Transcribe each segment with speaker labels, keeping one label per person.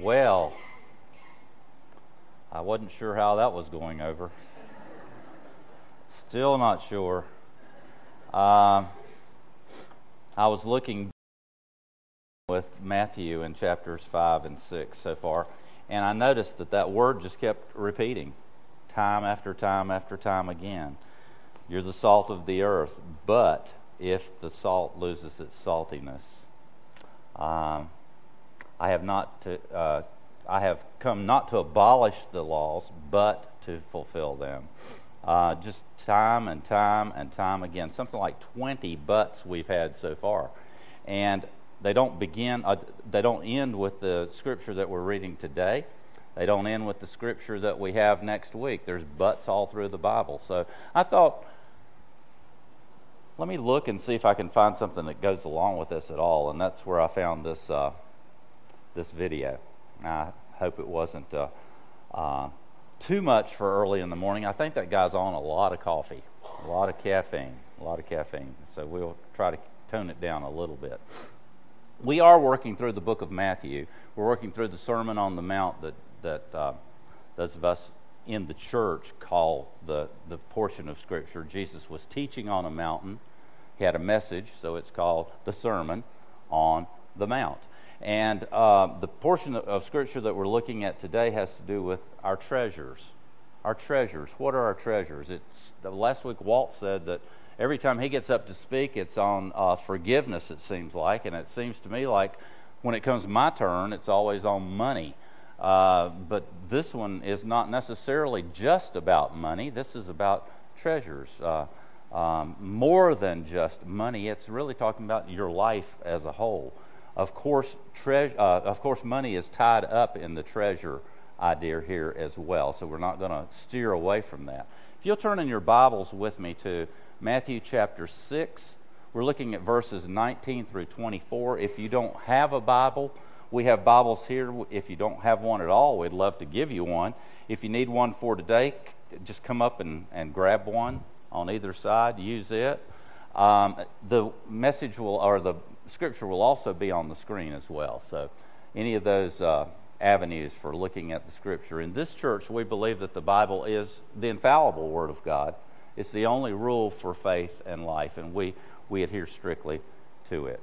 Speaker 1: Well, I wasn't sure how that was going over. Still not sure. Um, I was looking with Matthew in chapters 5 and 6 so far, and I noticed that that word just kept repeating time after time after time again. You're the salt of the earth, but if the salt loses its saltiness, um, I have not to, uh, I have come not to abolish the laws, but to fulfill them. Uh, just time and time and time again, something like 20 buts we've had so far, and they don't begin, uh, they don't end with the scripture that we're reading today. They don't end with the scripture that we have next week. There's buts all through the Bible. So I thought, let me look and see if I can find something that goes along with this at all. And that's where I found this uh, this video. I hope it wasn't uh, uh, too much for early in the morning. I think that guy's on a lot of coffee, a lot of caffeine, a lot of caffeine. So we'll try to tone it down a little bit. We are working through the book of Matthew. We're working through the Sermon on the Mount that that uh, those of us in the church call the the portion of Scripture. Jesus was teaching on a mountain. He had a message, so it's called the Sermon on the Mount. And uh, the portion of Scripture that we're looking at today has to do with our treasures. Our treasures. What are our treasures? It's last week Walt said that every time he gets up to speak, it's on uh, forgiveness. It seems like, and it seems to me like when it comes my turn, it's always on money. Uh, but this one is not necessarily just about money. This is about treasures. Uh, um, more than just money, it's really talking about your life as a whole. Of course, tre- uh, of course, money is tied up in the treasure idea here as well, so we're not going to steer away from that. If you'll turn in your Bibles with me to Matthew chapter 6, we're looking at verses 19 through 24. If you don't have a Bible, we have Bibles here. If you don't have one at all, we'd love to give you one. If you need one for today, just come up and, and grab one on either side, use it. Um, the message will, or the scripture will also be on the screen as well. So, any of those uh, avenues for looking at the scripture. In this church, we believe that the Bible is the infallible Word of God. It's the only rule for faith and life, and we, we adhere strictly to it.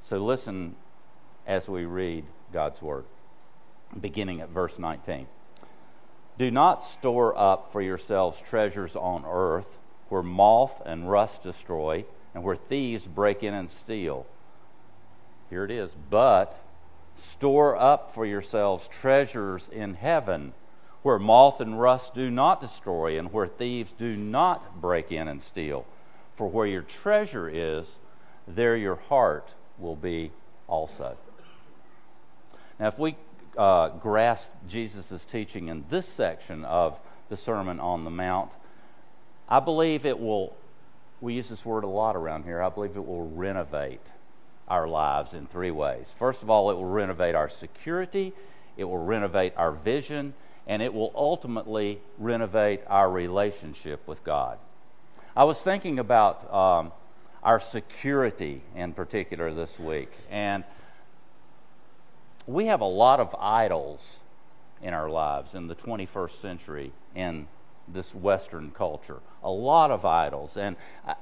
Speaker 1: So, listen as we read God's Word, beginning at verse 19. Do not store up for yourselves treasures on earth where moth and rust destroy and where thieves break in and steal here it is. But store up for yourselves treasures in heaven where moth and rust do not destroy and where thieves do not break in and steal. For where your treasure is, there your heart will be also. Now, if we uh, grasp Jesus' teaching in this section of the Sermon on the Mount, I believe it will, we use this word a lot around here, I believe it will renovate our lives in three ways. First of all, it will renovate our security, it will renovate our vision, and it will ultimately renovate our relationship with God. I was thinking about um, our security in particular this week, and we have a lot of idols in our lives in the 21st century in this Western culture. A lot of idols. And I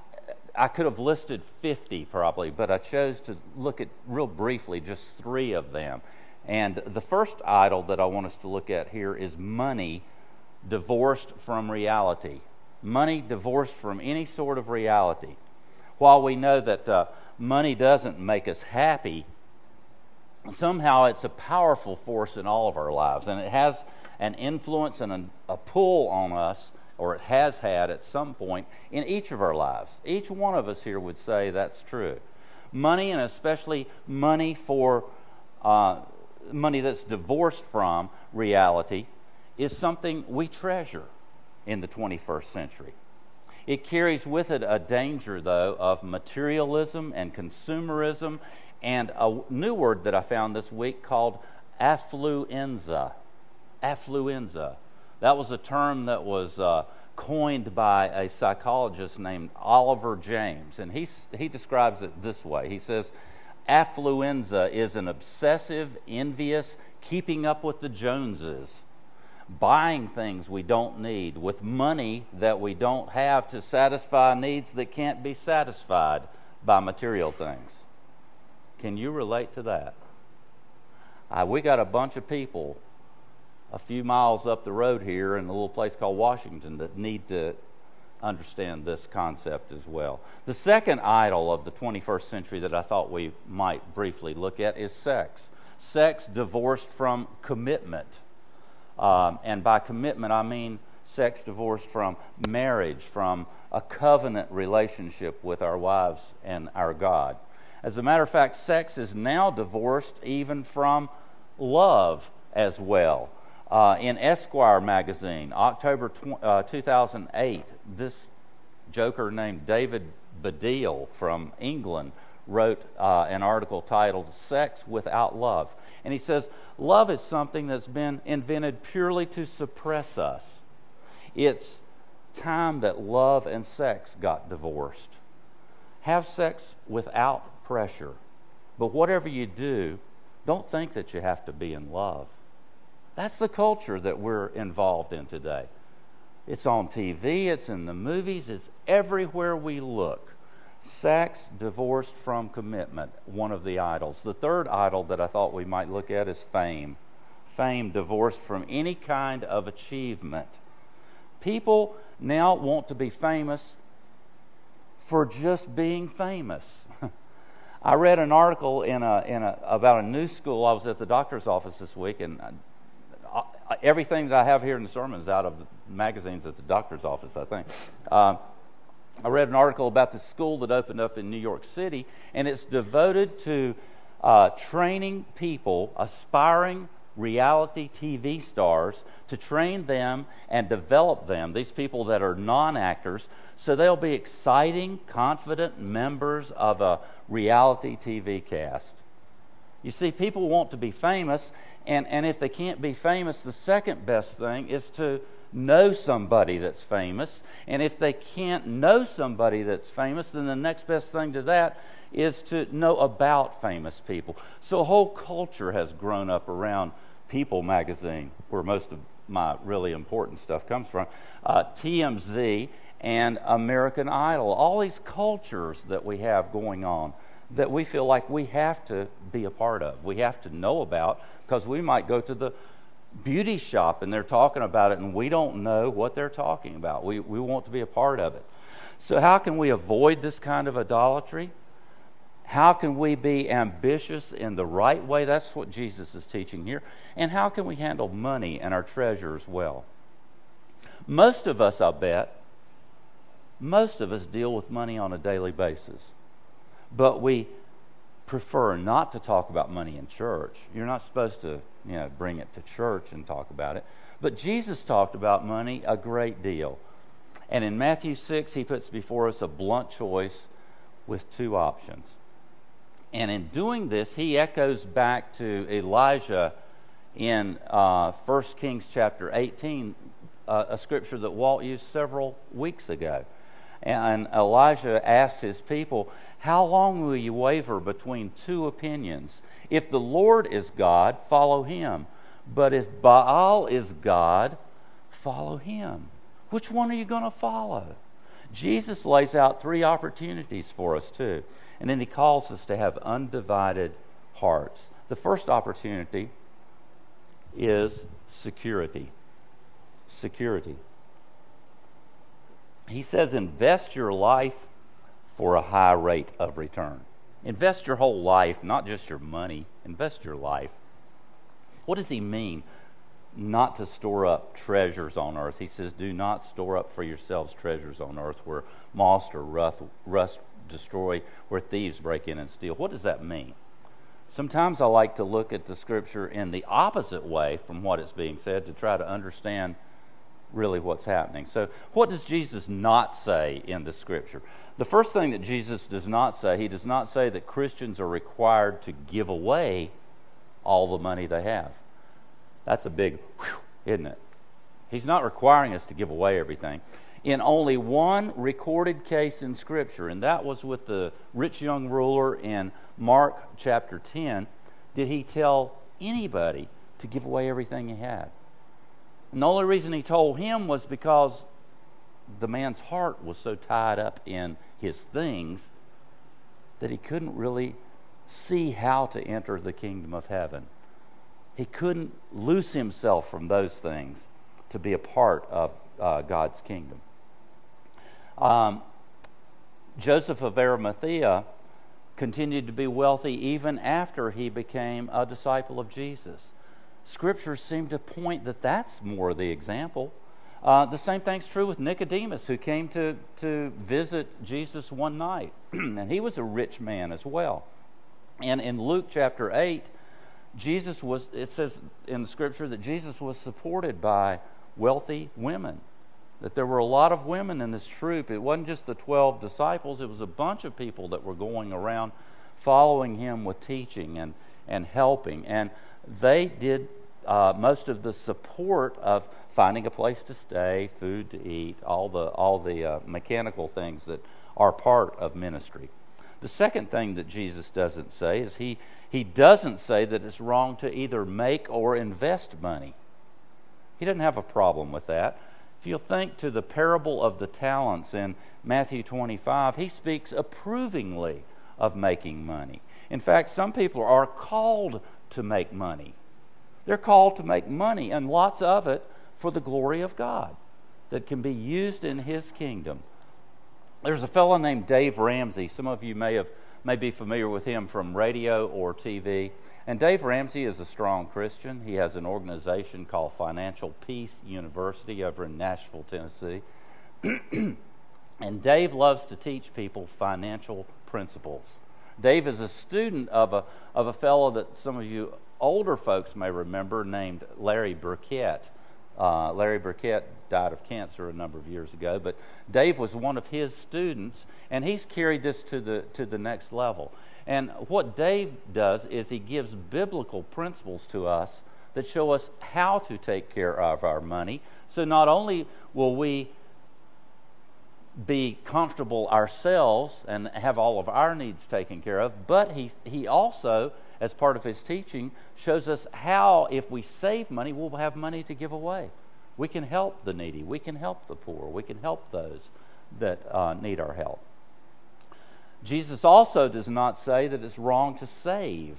Speaker 1: could have listed 50 probably, but I chose to look at real briefly just three of them. And the first idol that I want us to look at here is money divorced from reality. Money divorced from any sort of reality. While we know that uh, money doesn't make us happy, somehow it's a powerful force in all of our lives, and it has an influence and a, a pull on us or it has had at some point in each of our lives. Each one of us here would say that's true. Money, and especially money for uh, money that's divorced from reality, is something we treasure in the 21st century. It carries with it a danger, though, of materialism and consumerism, and a new word that I found this week called affluenza. Affluenza. That was a term that was uh, coined by a psychologist named Oliver James, and he, he describes it this way. He says, affluenza is an obsessive, envious, keeping up with the Joneses, buying things we don't need with money that we don't have to satisfy needs that can't be satisfied by material things. Can you relate to that? Uh, we got a bunch of people a few miles up the road here in a little place called Washington that need to understand this concept as well. The second idol of the 21st century that I thought we might briefly look at is sex. Sex divorced from commitment. Um, and by commitment, I mean sex divorced from marriage, from a covenant relationship with our wives and our God. As a matter of fact, sex is now divorced even from love as well. Uh, in Esquire magazine, October tw- uh, 2008, this joker named David Baddiel from England wrote uh, an article titled Sex Without Love. And he says, Love is something that's been invented purely to suppress us. It's time that love and sex got divorced. Have sex without pressure. But whatever you do, don't think that you have to be in love. That's the culture that we're involved in today. It's on TV, it's in the movies, it's everywhere we look. Sex divorced from commitment, one of the idols. The third idol that I thought we might look at is fame. Fame divorced from any kind of achievement. People now want to be famous for just being famous. I read an article in a, in a, about a new school. I was at the doctor's office this week, and everything that I have here in the sermon is out of magazines at the doctor's office, I think. Uh, I read an article about the school that opened up in New York City, and it's devoted to uh, training people, aspiring reality TV stars, to train them and develop them, these people that are non actors, so they'll be exciting, confident members of a reality TV cast. You see, people want to be famous, and, and if they can't be famous, the second best thing is to know somebody that's famous. And if they can't know somebody that's famous, then the next best thing to that is to know about famous people. So a whole culture has grown up around People magazine, where most of my really important stuff comes from, uh, TMZ, and American Idol. All these cultures that we have going on that we feel like we have to be a part of, we have to know about, because we might go to the beauty shop and they're talking about it and we don't know what they're talking about. We, we want to be a part of it. So, how can we avoid this kind of idolatry? How can we be ambitious in the right way? That's what Jesus is teaching here. And how can we handle money and our treasures well? Most of us, I bet, most of us deal with money on a daily basis but we prefer not to talk about money in church. You're not supposed to, you know, bring it to church and talk about it. But Jesus talked about money a great deal. And in Matthew 6, he puts before us a blunt choice with two options. And in doing this, he echoes back to Elijah in uh, 1 Kings chapter 18, uh, a scripture that Walt used several weeks ago. And Elijah asked his people, How long will you waver between two opinions? If the Lord is God, follow him. But if Baal is God, follow him. Which one are you going to follow? Jesus lays out three opportunities for us, too. And then he calls us to have undivided hearts. The first opportunity is security. Security. He says, invest your life for a high rate of return. Invest your whole life, not just your money, invest your life. What does he mean? Not to store up treasures on earth. He says, Do not store up for yourselves treasures on earth where moss or rust, rust destroy, where thieves break in and steal. What does that mean? Sometimes I like to look at the scripture in the opposite way from what it's being said to try to understand really what's happening. So, what does Jesus not say in the scripture? The first thing that Jesus does not say, he does not say that Christians are required to give away all the money they have. That's a big, whew, isn't it? He's not requiring us to give away everything. in only one recorded case in Scripture, and that was with the rich young ruler in Mark chapter 10, did he tell anybody to give away everything he had. And the only reason he told him was because the man's heart was so tied up in his things that he couldn't really see how to enter the kingdom of heaven. He couldn't loose himself from those things to be a part of uh, God's kingdom. Um, Joseph of Arimathea continued to be wealthy even after he became a disciple of Jesus. Scriptures seem to point that that's more the example. Uh, the same thing's true with Nicodemus, who came to, to visit Jesus one night, and he was a rich man as well. And in Luke chapter 8, Jesus was, it says in the scripture that Jesus was supported by wealthy women. That there were a lot of women in this troop. It wasn't just the 12 disciples, it was a bunch of people that were going around following him with teaching and, and helping. And they did uh, most of the support of finding a place to stay, food to eat, all the, all the uh, mechanical things that are part of ministry. The second thing that Jesus doesn't say is he, he doesn't say that it's wrong to either make or invest money. He doesn't have a problem with that. If you'll think to the parable of the talents in Matthew 25, he speaks approvingly of making money. In fact, some people are called to make money. They're called to make money, and lots of it for the glory of God that can be used in His kingdom. There's a fellow named Dave Ramsey. Some of you may have may be familiar with him from radio or TV. And Dave Ramsey is a strong Christian. He has an organization called Financial Peace University over in Nashville, Tennessee. and Dave loves to teach people financial principles. Dave is a student of a, of a fellow that some of you older folks may remember named Larry Burkett. Uh, Larry Burkett died of cancer a number of years ago, but Dave was one of his students, and he's carried this to the, to the next level. And what Dave does is he gives biblical principles to us that show us how to take care of our money. So not only will we be comfortable ourselves and have all of our needs taken care of, but he, he also as part of his teaching, shows us how, if we save money, we'll have money to give away. We can help the needy, we can help the poor, we can help those that uh, need our help. Jesus also does not say that it's wrong to save.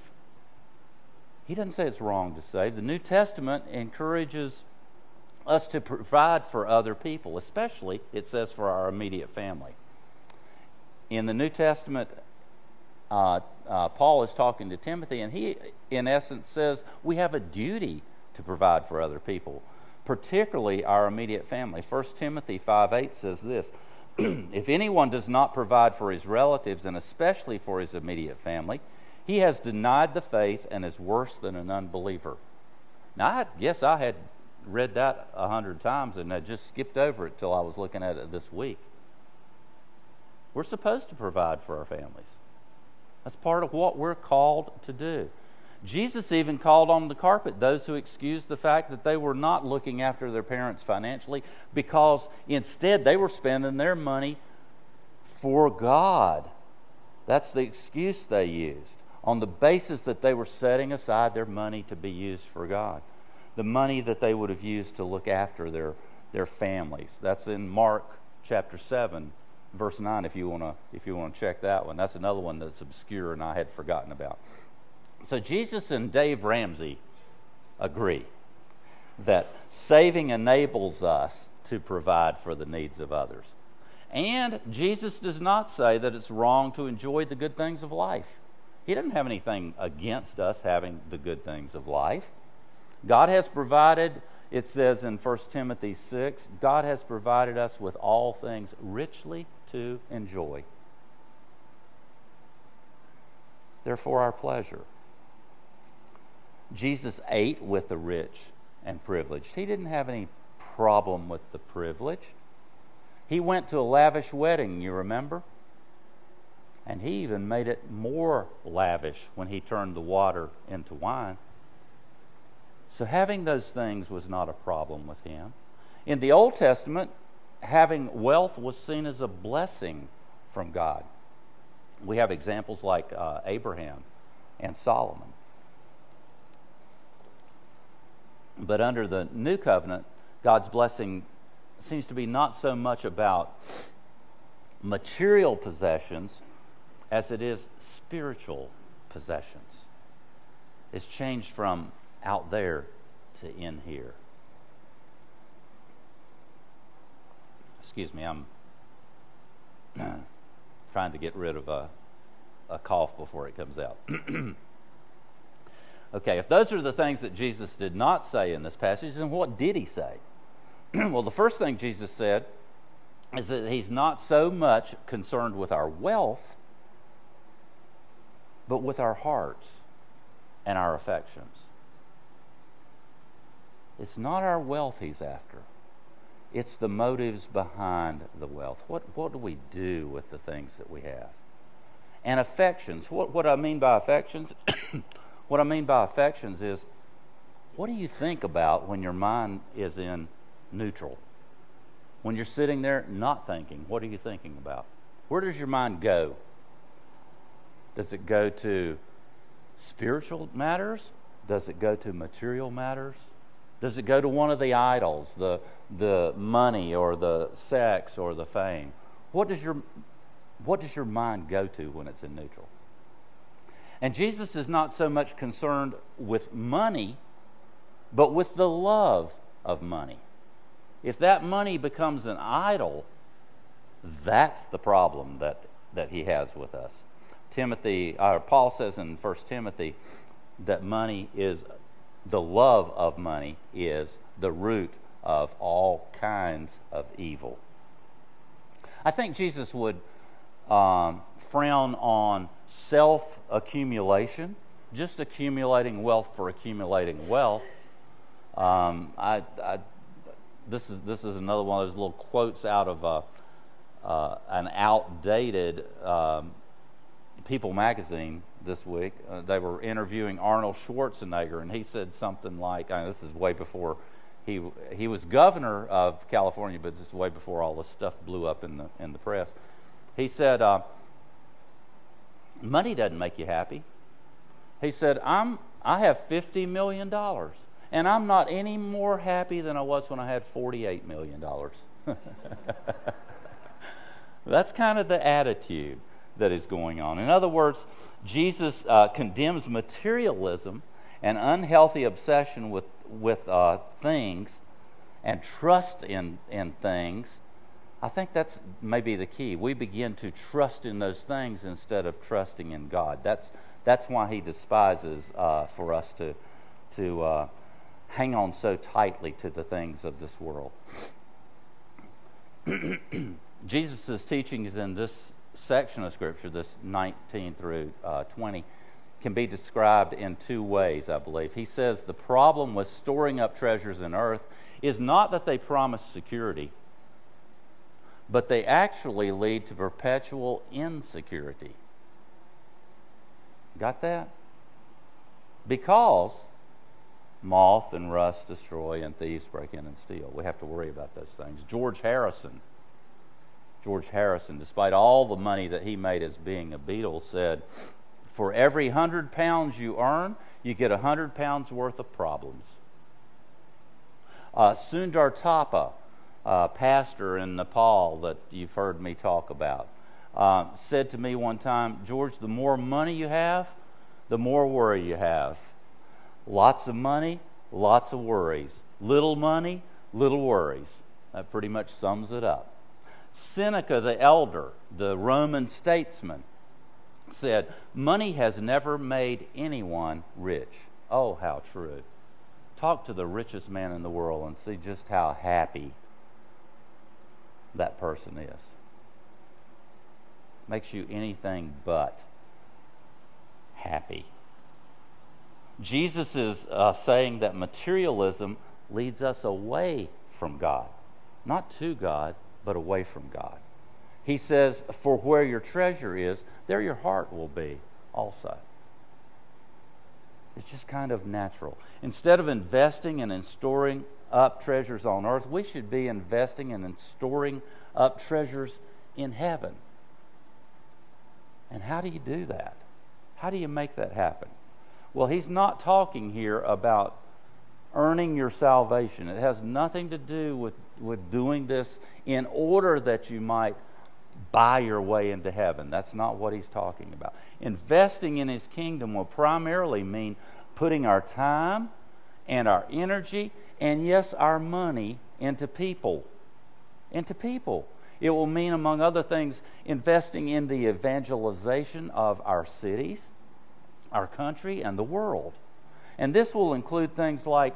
Speaker 1: He doesn't say it's wrong to save. The New Testament encourages us to provide for other people, especially, it says, for our immediate family. In the New Testament, uh, uh, Paul is talking to Timothy, and he, in essence, says we have a duty to provide for other people, particularly our immediate family. 1 Timothy 5 8 says this If anyone does not provide for his relatives, and especially for his immediate family, he has denied the faith and is worse than an unbeliever. Now, I guess I had read that a hundred times and I just skipped over it till I was looking at it this week. We're supposed to provide for our families. That's part of what we're called to do. Jesus even called on the carpet those who excused the fact that they were not looking after their parents financially because instead they were spending their money for God. That's the excuse they used on the basis that they were setting aside their money to be used for God. The money that they would have used to look after their, their families. That's in Mark chapter 7, verse 9 if you want to check that one. That's another one that's obscure and i had forgotten about. So jesus and dave ramsey agree that saving enables us to provide for the needs of others. And jesus does not say that it's wrong to enjoy the good things of life. He doesn't have anything against us having the good things of life god has provided it says in 1 Timothy 6 God has provided us with all things richly to enjoy. Therefore, our pleasure. Jesus ate with the rich and privileged. He didn't have any problem with the privileged. He went to a lavish wedding, you remember? And he even made it more lavish when he turned the water into wine. So having those things was not a problem with him. In the Old Testament, having wealth was seen as a blessing from God. We have examples like uh, Abraham and Solomon. But under the new covenant, God's blessing seems to be not so much about material possessions as it is spiritual possessions. It's changed from out there to in here. Excuse me, I'm trying to get rid of a, a cough before it comes out. okay, if those are the things that Jesus did not say in this passage, then what did he say? well, the first thing Jesus said is that he's not so much concerned with our wealth, but with our hearts and our affections. It's not our wealth he's after. It's the motives behind the wealth. What, what do we do with the things that we have? And affections. What, what I mean by affections, what I mean by affections is what do you think about when your mind is in neutral? When you're sitting there not thinking, what are you thinking about? Where does your mind go? Does it go to spiritual matters? Does it go to material matters? Does it go to one of the idols, the, the money or the sex or the fame? What does, your, what does your mind go to when it's in neutral? And Jesus is not so much concerned with money, but with the love of money. If that money becomes an idol, that's the problem that, that he has with us. Timothy, or Paul says in 1 Timothy that money is, the love of money is the root of all kinds of evil. I think Jesus would um, frown on self accumulation, just accumulating wealth for accumulating wealth. Um, I, I this is this is another one of those little quotes out of uh, uh, an outdated um, People magazine this week. Uh, they were interviewing Arnold Schwarzenegger, and he said something like, "This is way before he he was governor of California, but this is way before all this stuff blew up in the in the press." He said, uh, "Money doesn't make you happy." He said, "I'm I have fifty million dollars." and I'm not any more happy than I was when I had $48 million. That's kind of the attitude that is going on. In other words, Jesus uh, condemns materialism and unhealthy obsession with, with uh, things and trust in, in things. I think that's maybe the key. We begin to trust in those things instead of trusting in God. That's, that's why he despises uh, for us to, to uh, hang on so tightly to the things of this world. Jesus' teachings in this section of Scripture, this 19 through uh, 20, can be described in two ways, I believe. He says the problem with storing up treasures in earth is not that they promise security, but they actually lead to perpetual insecurity. Got that? Because moth and rust destroy and thieves break in and steal. We have to worry about those things. George Harrison, George Harrison, despite all the money that he made as being a Beatle, said, For every hundred pounds you earn, you get a hundred pounds worth of problems. Uh, Sundar Thapa, uh, pastor in Nepal that you've heard me talk about, uh, said to me one time, George, the more money you have, the more worry you have. Lots of money, lots of worries. Little money, little worries. That pretty much sums it up. Seneca the elder, the Roman statesman, said, Money has never made anyone rich. Oh, how true. Talk to the richest man in the world and see just how happy that person is. Makes you anything but happy. Jesus is uh, saying that materialism leads us away from God, not to God, but away from God. He says, For where your treasure is, there your heart will be also. It's just kind of natural. Instead of investing and in storing up treasures on earth, we should be investing and in storing up treasures in heaven. And how do you do that? How do you make that happen? Well, he's not talking here about earning your salvation. It has nothing to do with, with doing this in order that you might buy your way into heaven. That's not what he's talking about. Investing in his kingdom will primarily mean putting our time and our energy and, yes, our money into people. Into people. It will mean, among other things, investing in the evangelization of our cities, our country, and the world. And this will include things like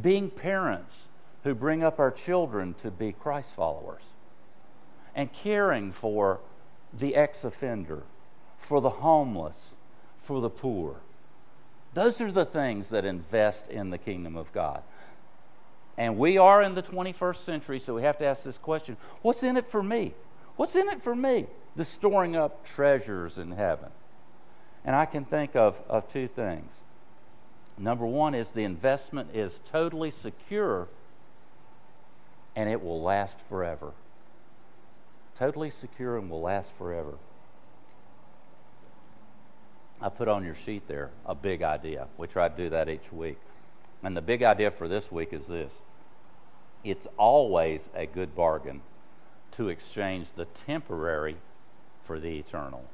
Speaker 1: being parents who bring up our children to be Christ followers and caring for the ex offender, for the homeless, for the poor. Those are the things that invest in the kingdom of God. And we are in the 21st century, so we have to ask this question what's in it for me? What's in it for me? The storing up treasures in heaven. And I can think of, of two things. Number one is the investment is totally secure and it will last forever totally secure and will last forever. I put on your sheet there a big idea. We try to do that each week. And the big idea for this week is this it's always a good bargain to exchange the temporary for the eternal.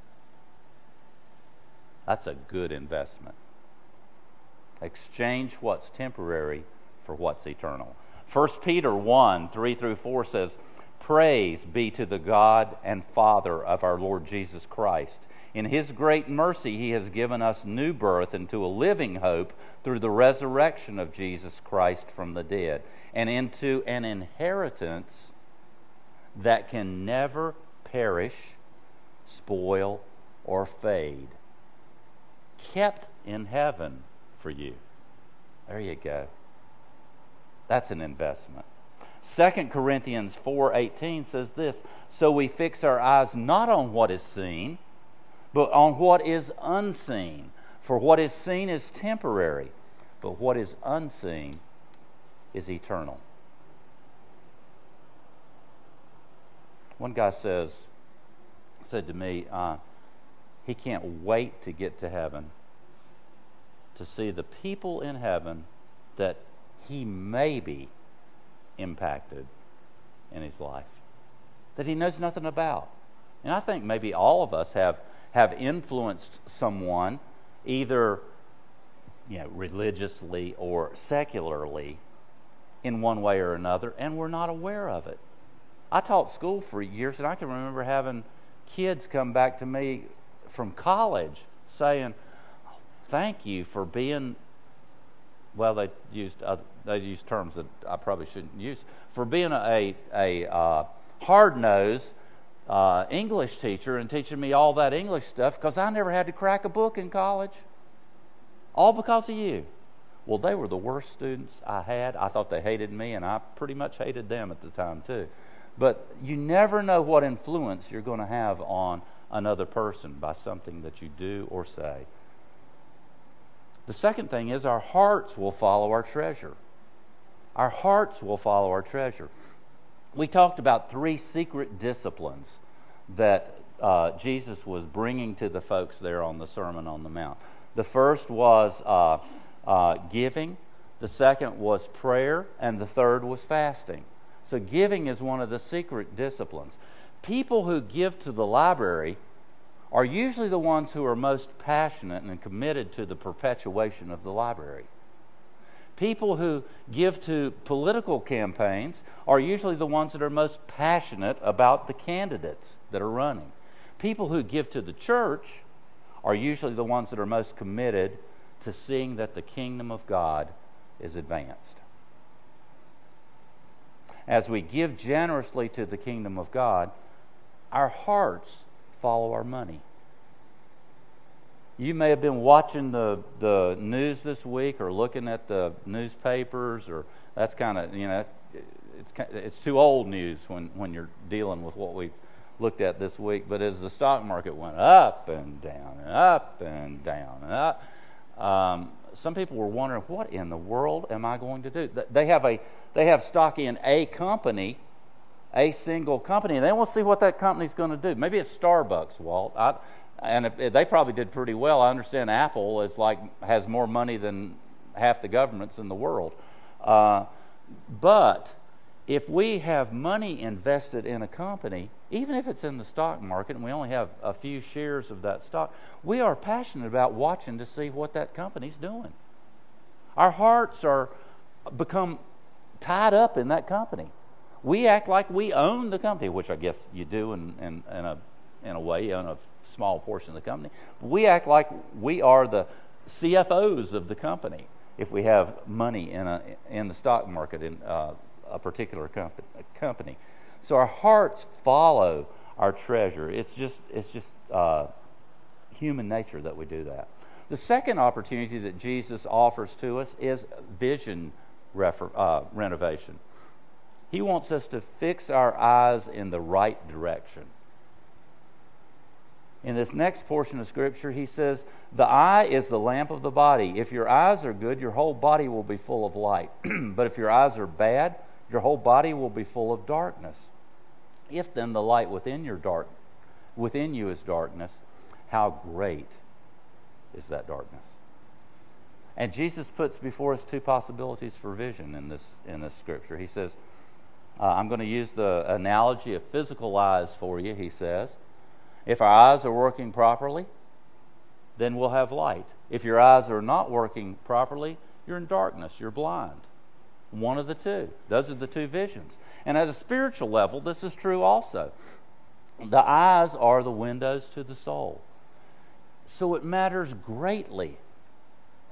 Speaker 1: That's a good investment. Exchange what's temporary for what's eternal. 1 Peter 1 3 through 4 says, Praise be to the God and Father of our Lord Jesus Christ. In his great mercy, he has given us new birth into a living hope through the resurrection of Jesus Christ from the dead, and into an inheritance that can never perish, spoil, or fade, kept in heaven for you. There you go. That's an investment. 2 Corinthians 4:18 says this, "So we fix our eyes not on what is seen, but on what is unseen. For what is seen is temporary, but what is unseen is eternal." One guy says said to me, uh, he can't wait to get to heaven to see the people in heaven that he may be impacted in his life that he knows nothing about. And I think maybe all of us have, have influenced someone either you know, religiously or secularly in one way or another, and we're not aware of it. I taught school for years, and I can remember having kids come back to me from college saying, oh, Thank you for being well, they used they used terms that I probably shouldn't use for being a a uh, hard nosed uh, English teacher and teaching me all that English stuff because I never had to crack a book in college, all because of you. Well, they were the worst students I had. I thought they hated me, and I pretty much hated them at the time too. But you never know what influence you're going to have on another person by something that you do or say. The second thing is our hearts will follow our treasure. Our hearts will follow our treasure. We talked about three secret disciplines that uh, Jesus was bringing to the folks there on the Sermon on the Mount. The first was uh, uh, giving, the second was prayer, and the third was fasting. So, giving is one of the secret disciplines. People who give to the library are usually the ones who are most passionate and committed to the perpetuation of the library. People who give to political campaigns are usually the ones that are most passionate about the candidates that are running. People who give to the church are usually the ones that are most committed to seeing that the kingdom of God is advanced. As we give generously to the kingdom of God, our hearts follow our money. You may have been watching the, the news this week or looking at the newspapers, or that's kind of, you know, it's, it's too old news when, when you're dealing with what we've looked at this week. But as the stock market went up and down and up and down and up, um, some people were wondering, what in the world am I going to do? They have, a, they have stock in a company, a single company, and they want to see what that company's going to do. Maybe it's Starbucks, Walt. I, and if, they probably did pretty well. I understand Apple is like has more money than half the governments in the world. Uh, but if we have money invested in a company, even if it's in the stock market and we only have a few shares of that stock, we are passionate about watching to see what that company's doing. Our hearts are become tied up in that company. We act like we own the company, which I guess you do in, in, in a, in a way, you own a small portion of the company. But we act like we are the CFOs of the company if we have money in, a, in the stock market in uh, a particular company. So our hearts follow our treasure. It's just, it's just uh, human nature that we do that. The second opportunity that Jesus offers to us is vision refer, uh, renovation. He wants us to fix our eyes in the right direction. In this next portion of Scripture, he says, The eye is the lamp of the body. If your eyes are good, your whole body will be full of light. but if your eyes are bad, your whole body will be full of darkness. If then the light within your dark within you is darkness, how great is that darkness? And Jesus puts before us two possibilities for vision in this in this scripture. He says, uh, I'm going to use the analogy of physical eyes for you, he says. If our eyes are working properly, then we'll have light. If your eyes are not working properly, you're in darkness, you're blind. One of the two. Those are the two visions. And at a spiritual level, this is true also. The eyes are the windows to the soul. So it matters greatly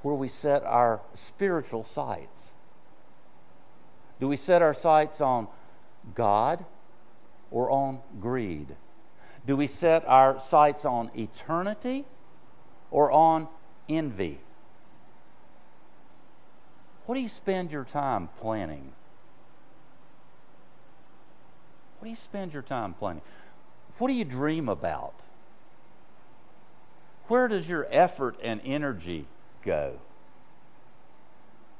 Speaker 1: where we set our spiritual sights. Do we set our sights on God or on greed? Do we set our sights on eternity or on envy? What do you spend your time planning? What do you spend your time planning? What do you dream about? Where does your effort and energy go?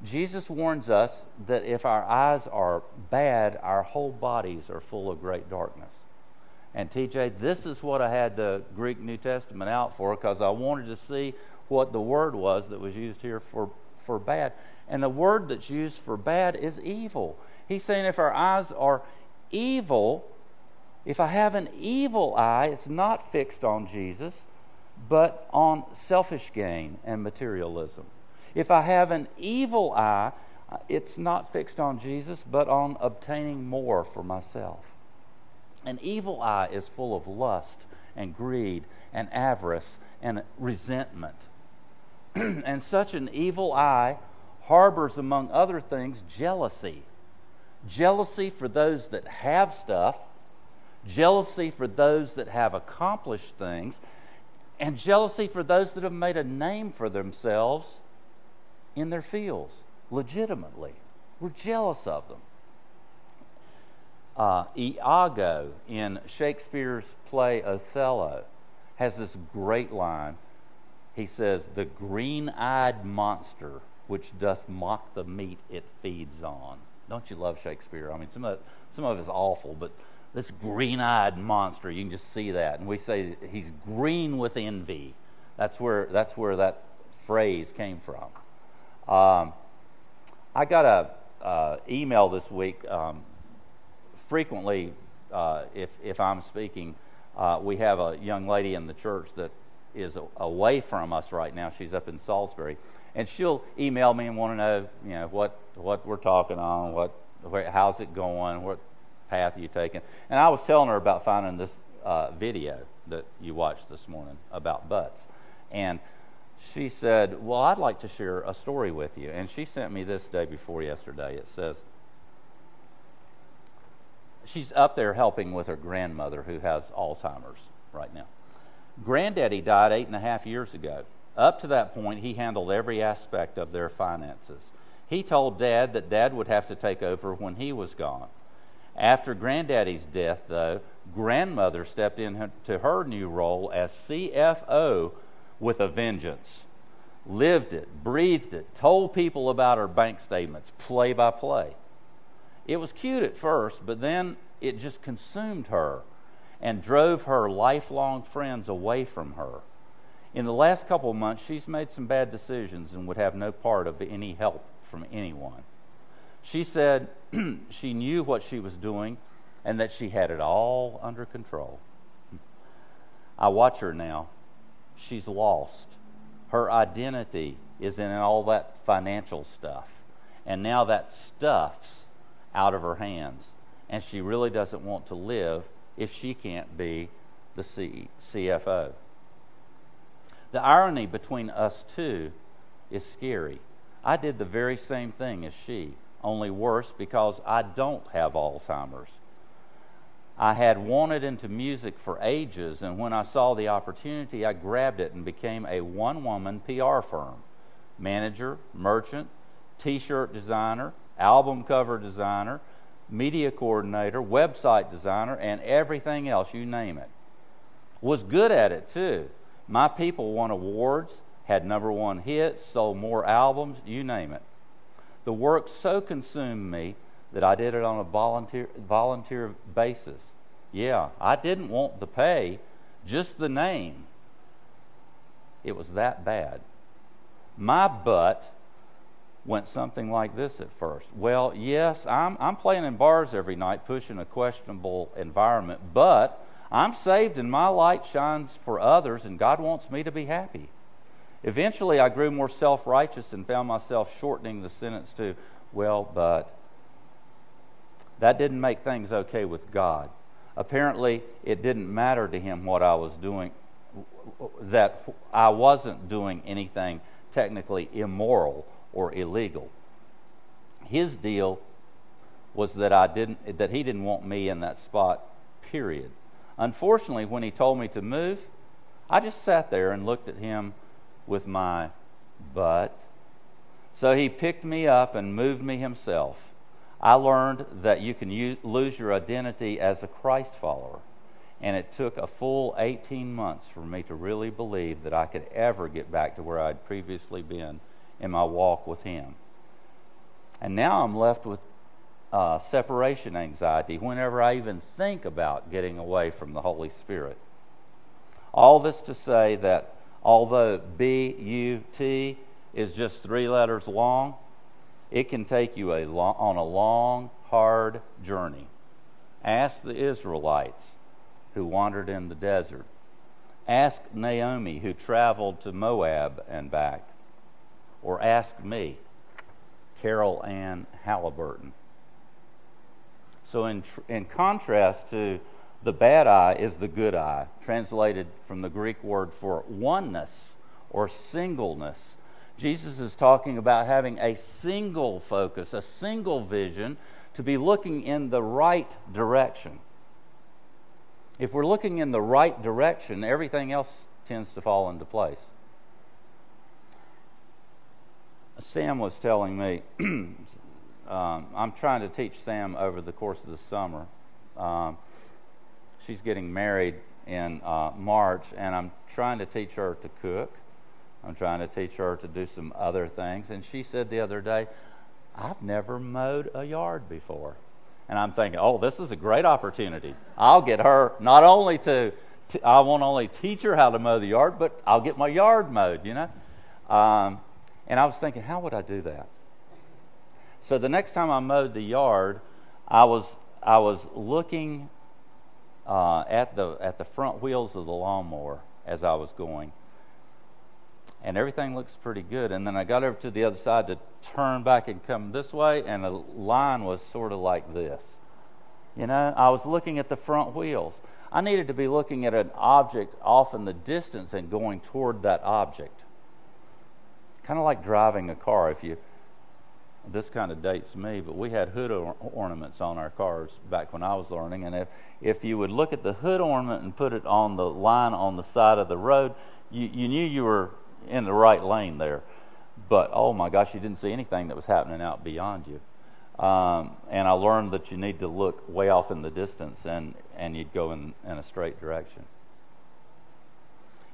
Speaker 1: Jesus warns us that if our eyes are bad, our whole bodies are full of great darkness. And TJ, this is what I had the Greek New Testament out for because I wanted to see what the word was that was used here for, for bad. And the word that's used for bad is evil. He's saying if our eyes are evil, if I have an evil eye, it's not fixed on Jesus, but on selfish gain and materialism. If I have an evil eye, uh, it's not fixed on Jesus, but on obtaining more for myself. An evil eye is full of lust and greed and avarice and resentment. and such an evil eye harbors, among other things, jealousy. Jealousy for those that have stuff, jealousy for those that have accomplished things, and jealousy for those that have made a name for themselves in their fields legitimately. We're jealous of them. Uh, Iago in Shakespeare's play Othello has this great line. He says, The green eyed monster which doth mock the meat it feeds on. Don't you love Shakespeare? I mean, some of, some of it is awful, but this green eyed monster, you can just see that. And we say he's green with envy. That's where, that's where that phrase came from. Um, I got a email this week. Um, frequently, uh, if, if I'm speaking, uh, we have a young lady in the church that is away from us right now. She's up in Salisbury and she'll email me and want to know, you know, what what we're talking on, what where, how's it going, what path are you taking. And I was telling her about finding this uh, video that you watched this morning about butts, and she said, "Well, I'd like to share a story with you." And she sent me this day before yesterday. It says. She's up there helping with her grandmother who has Alzheimer's right now. Granddaddy died eight and a half years ago. Up to that point, he handled every aspect of their finances. He told Dad that Dad would have to take over when he was gone. After Granddaddy's death, though, Grandmother stepped into her new role as CFO with a vengeance. lived it, breathed it, told people about her bank statements play by play. It was cute at first, but then it just consumed her and drove her lifelong friends away from her. In the last couple of months, she's made some bad decisions and would have no part of any help from anyone. She said she knew what she was doing and that she had it all under control. I watch her now. She's lost. Her identity is in all that financial stuff. And now that stuff's out of her hands. And she really doesn't want to live if she can't be the C- CFO. The irony between us two is scary. I did the very same thing as she, only worse because I don't have Alzheimer's. I had wanted into music for ages, and when I saw the opportunity, I grabbed it and became a one woman PR firm manager, merchant, t shirt designer, album cover designer, media coordinator, website designer, and everything else, you name it. Was good at it too. My people won awards, had number one hits, sold more albums, you name it. The work so consumed me that I did it on a volunteer, volunteer basis. Yeah, I didn't want the pay, just the name. It was that bad. My butt went something like this at first. Well, yes, I'm, I'm playing in bars every night, pushing a questionable environment, but I'm saved and my light shines for others, and God wants me to be happy. Eventually, I grew more self righteous and found myself shortening the sentence to, well, but that didn't make things okay with God. Apparently, it didn't matter to him what I was doing, that I wasn't doing anything technically immoral or illegal. His deal was that I didn't that he didn't want me in that spot period Unfortunately, when he told me to move, I just sat there and looked at him with my butt. So he picked me up and moved me himself. I learned that you can use, lose your identity as a Christ follower. And it took a full 18 months for me to really believe that I could ever get back to where I'd previously been in my walk with Him. And now I'm left with uh, separation anxiety whenever I even think about getting away from the Holy Spirit. All this to say that although B U T is just three letters long, it can take you a on a long, hard journey. Ask the Israelites who wandered in the desert. Ask Naomi who traveled to Moab and back. Or ask me, Carol Ann Halliburton. So, in, in contrast to the bad eye, is the good eye, translated from the Greek word for oneness or singleness. Jesus is talking about having a single focus, a single vision, to be looking in the right direction. If we're looking in the right direction, everything else tends to fall into place. Sam was telling me um, I'm trying to teach Sam over the course of the summer. Um, she's getting married in uh, March, and I'm trying to teach her to cook. I'm trying to teach her to do some other things. And she said the other day, I've never mowed a yard before. And I'm thinking, oh, this is a great opportunity. I'll get her not only to, to I won't only teach her how to mow the yard, but I'll get my yard mowed, you know? Um, and I was thinking, how would I do that? So the next time I mowed the yard, I was I was looking uh, at the at the front wheels of the lawnmower as I was going, and everything looks pretty good. And then I got over to the other side to turn back and come this way, and the line was sort of like this. You know, I was looking at the front wheels. I needed to be looking at an object off in the distance and going toward that object. Kind of like driving a car. If you this kind of dates me, but we had hood or- ornaments on our cars back when I was learning. And if, if you would look at the hood ornament and put it on the line on the side of the road, you, you knew you were in the right lane there. But oh my gosh, you didn't see anything that was happening out beyond you. Um, and I learned that you need to look way off in the distance and, and you'd go in, in a straight direction.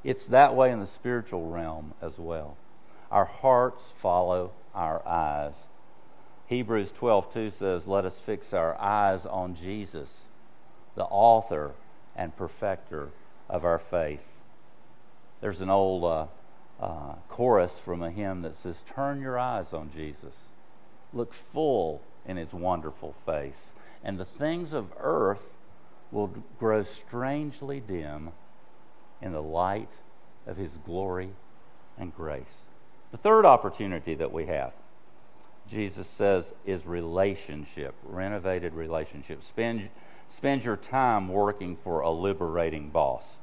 Speaker 1: It's that way in the spiritual realm as well. Our hearts follow our eyes. Hebrews 12:2 says, "Let us fix our eyes on Jesus, the author and perfecter of our faith." There's an old uh, uh, chorus from a hymn that says, "Turn your eyes on Jesus, look full in His wonderful face, and the things of earth will grow strangely dim in the light of His glory and grace." The third opportunity that we have Jesus says, is relationship, renovated relationship. Spend, spend your time working for a liberating boss.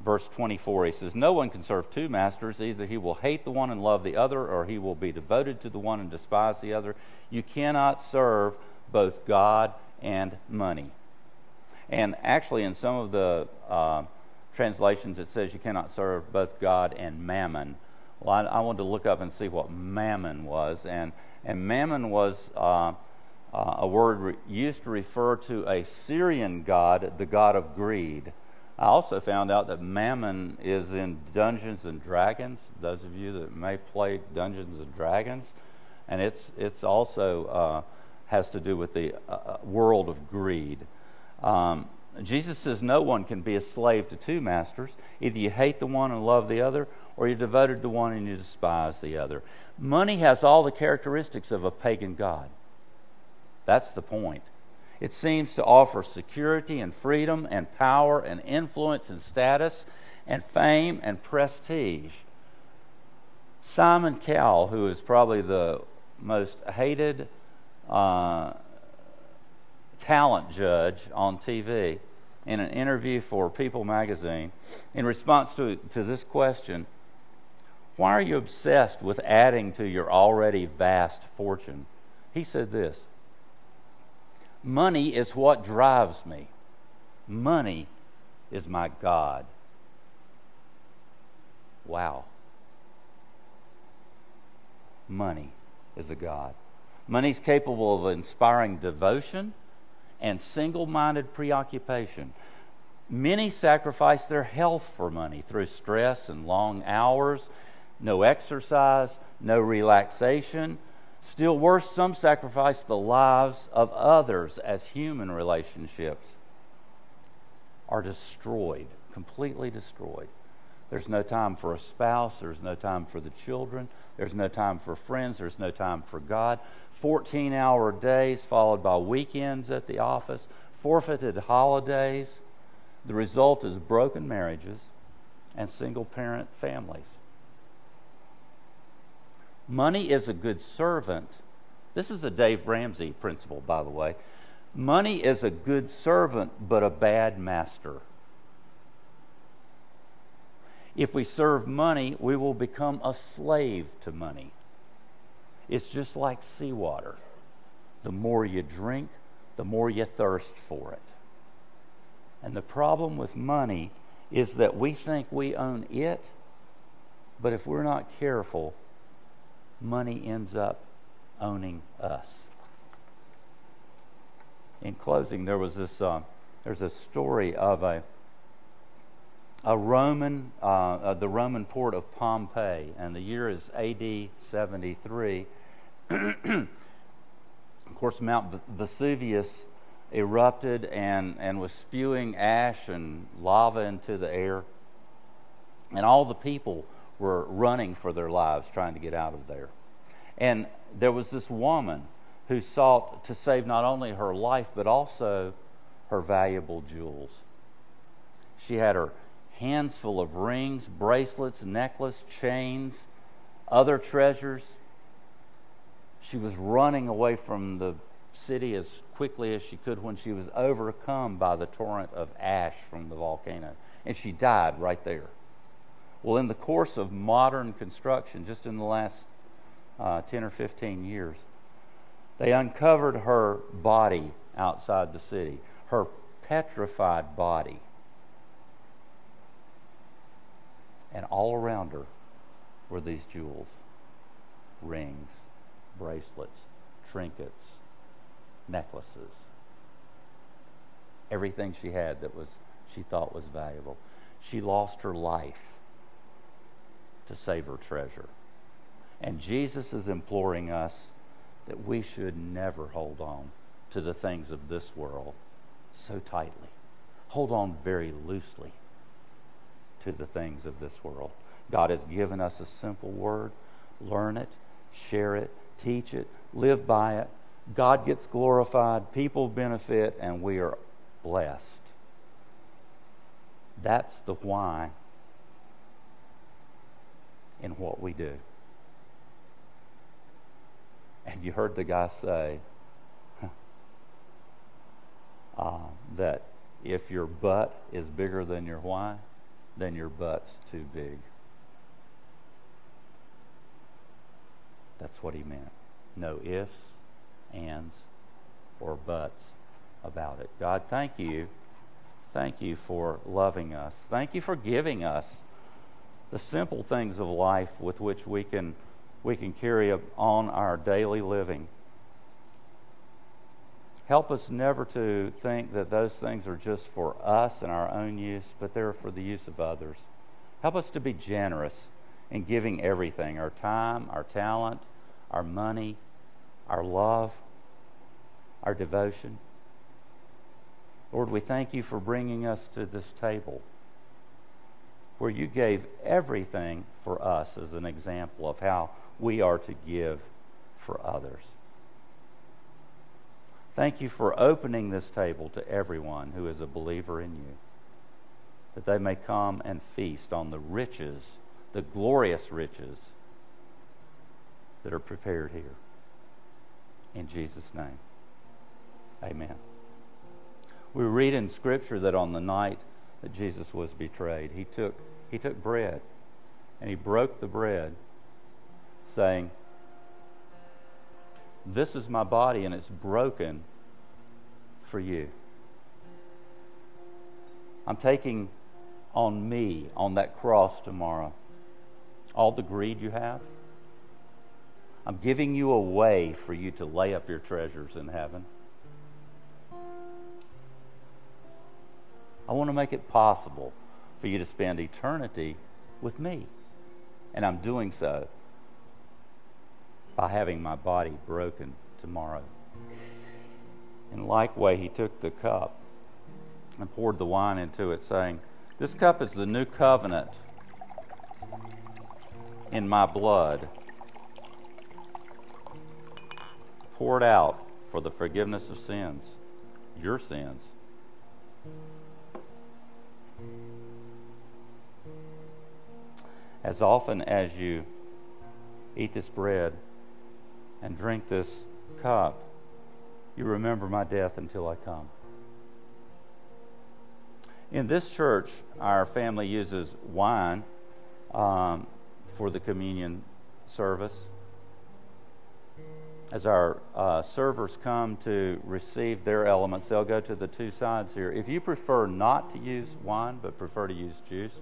Speaker 1: Verse 24, he says, No one can serve two masters. Either he will hate the one and love the other, or he will be devoted to the one and despise the other. You cannot serve both God and money. And actually, in some of the uh, translations, it says you cannot serve both God and mammon well, I, I, wanted to look up and see what mammon was, and and mammon was uh, uh, a word re- used to refer to a Syrian god, the god of greed. I also found out that mammon is in Dungeons and Dragons. Those of you that may play Dungeons and Dragons, and it's it's also uh, has to do with the uh, uh, world of greed. Um, Jesus says no one can be a slave to two masters. Either you hate the one and love the other, or you're devoted to one and you despise the other. Money has all the characteristics of a pagan god. That's the point. It seems to offer security and freedom and power and influence and status and fame and prestige. Simon Cowell, who is probably the most hated uh, talent judge on TV, in an interview for People magazine, in response to, to this question, why are you obsessed with adding to your already vast fortune? He said this Money is what drives me. Money is my God. Wow. Money is a God. Money's capable of inspiring devotion and single minded preoccupation. Many sacrifice their health for money through stress and long hours no exercise, no relaxation. Still worse, some sacrifice the lives of others as human relationships are destroyed, completely destroyed. There's no time for a spouse, there's no time for the children, there's no time for friends, there's no time for God. 14 hour days followed by weekends at the office, forfeited holidays. The result is broken marriages and single parent families. Money is a good servant. This is a Dave Ramsey principle, by the way. Money is a good servant, but a bad master. If we serve money, we will become a slave to money. It's just like seawater. The more you drink, the more you thirst for it. And the problem with money is that we think we own it, but if we're not careful, money ends up owning us. In closing, there was this. Uh, there's a story of a a Roman, uh, uh, the Roman port of Pompeii, and the year is A.D. 73. of course, Mount Vesuvius erupted and, and was spewing ash and lava into the air, and all the people were running for their lives trying to get out of there. And there was this woman who sought to save not only her life, but also her valuable jewels. She had her hands full of rings, bracelets, necklace, chains, other treasures. She was running away from the city as quickly as she could when she was overcome by the torrent of ash from the volcano. And she died right there. Well, in the course of modern construction, just in the last uh, 10 or 15 years, they uncovered her body outside the city, her petrified body. And all around her were these jewels rings, bracelets, trinkets, necklaces. Everything she had that was she thought was valuable. She lost her life to savor treasure. And Jesus is imploring us that we should never hold on to the things of this world so tightly. Hold on very loosely to the things of this world. God has given us a simple word. Learn it, share it, teach it, live by it. God gets glorified, people benefit, and we are blessed. That's the why in what we do. And you heard the guy say uh, that if your butt is bigger than your why, then your butt's too big. That's what he meant. No ifs, ands, or buts about it. God, thank you. Thank you for loving us. Thank you for giving us the simple things of life with which we can, we can carry on our daily living. Help us never to think that those things are just for us and our own use, but they're for the use of others. Help us to be generous in giving everything our time, our talent, our money, our love, our devotion. Lord, we thank you for bringing us to this table where you gave everything for us as an example of how we are to give for others. Thank you for opening this table to everyone who is a believer in you, that they may come and feast on the riches, the glorious riches that are prepared here. In Jesus' name, amen. We read in Scripture that on the night that Jesus was betrayed, he took, he took bread and he broke the bread, saying, This is my body and it's broken for you. I'm taking on me, on that cross tomorrow, all the greed you have. I'm giving you a way for you to lay up your treasures in heaven. I want to make it possible for you to spend eternity with me. And I'm doing so by having my body broken tomorrow. In like way, he took the cup and poured the wine into it, saying, This cup is the new covenant in my blood, poured out for the forgiveness of sins, your sins. As often as you eat this bread and drink this cup, you remember my death until I come. In this church, our family uses wine um, for the communion service. As our uh, servers come to receive their elements, they'll go to the two sides here. If you prefer not to use wine but prefer to use juice,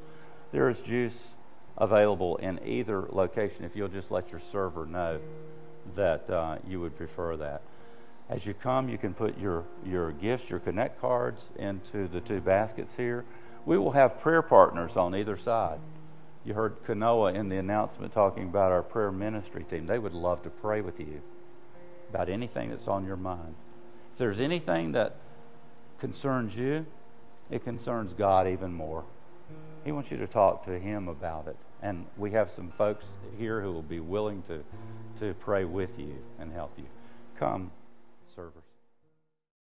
Speaker 1: there is juice available in either location if you'll just let your server know that uh, you would prefer that. As you come, you can put your, your gifts, your connect cards into the two baskets here. We will have prayer partners on either side. You heard Kanoa in the announcement talking about our prayer ministry team. They would love to pray with you about anything that's on your mind. If there's anything that concerns you, it concerns God even more. He wants you to talk to Him about it. And we have some folks here who will be willing to, to pray with you and help you. Come servers.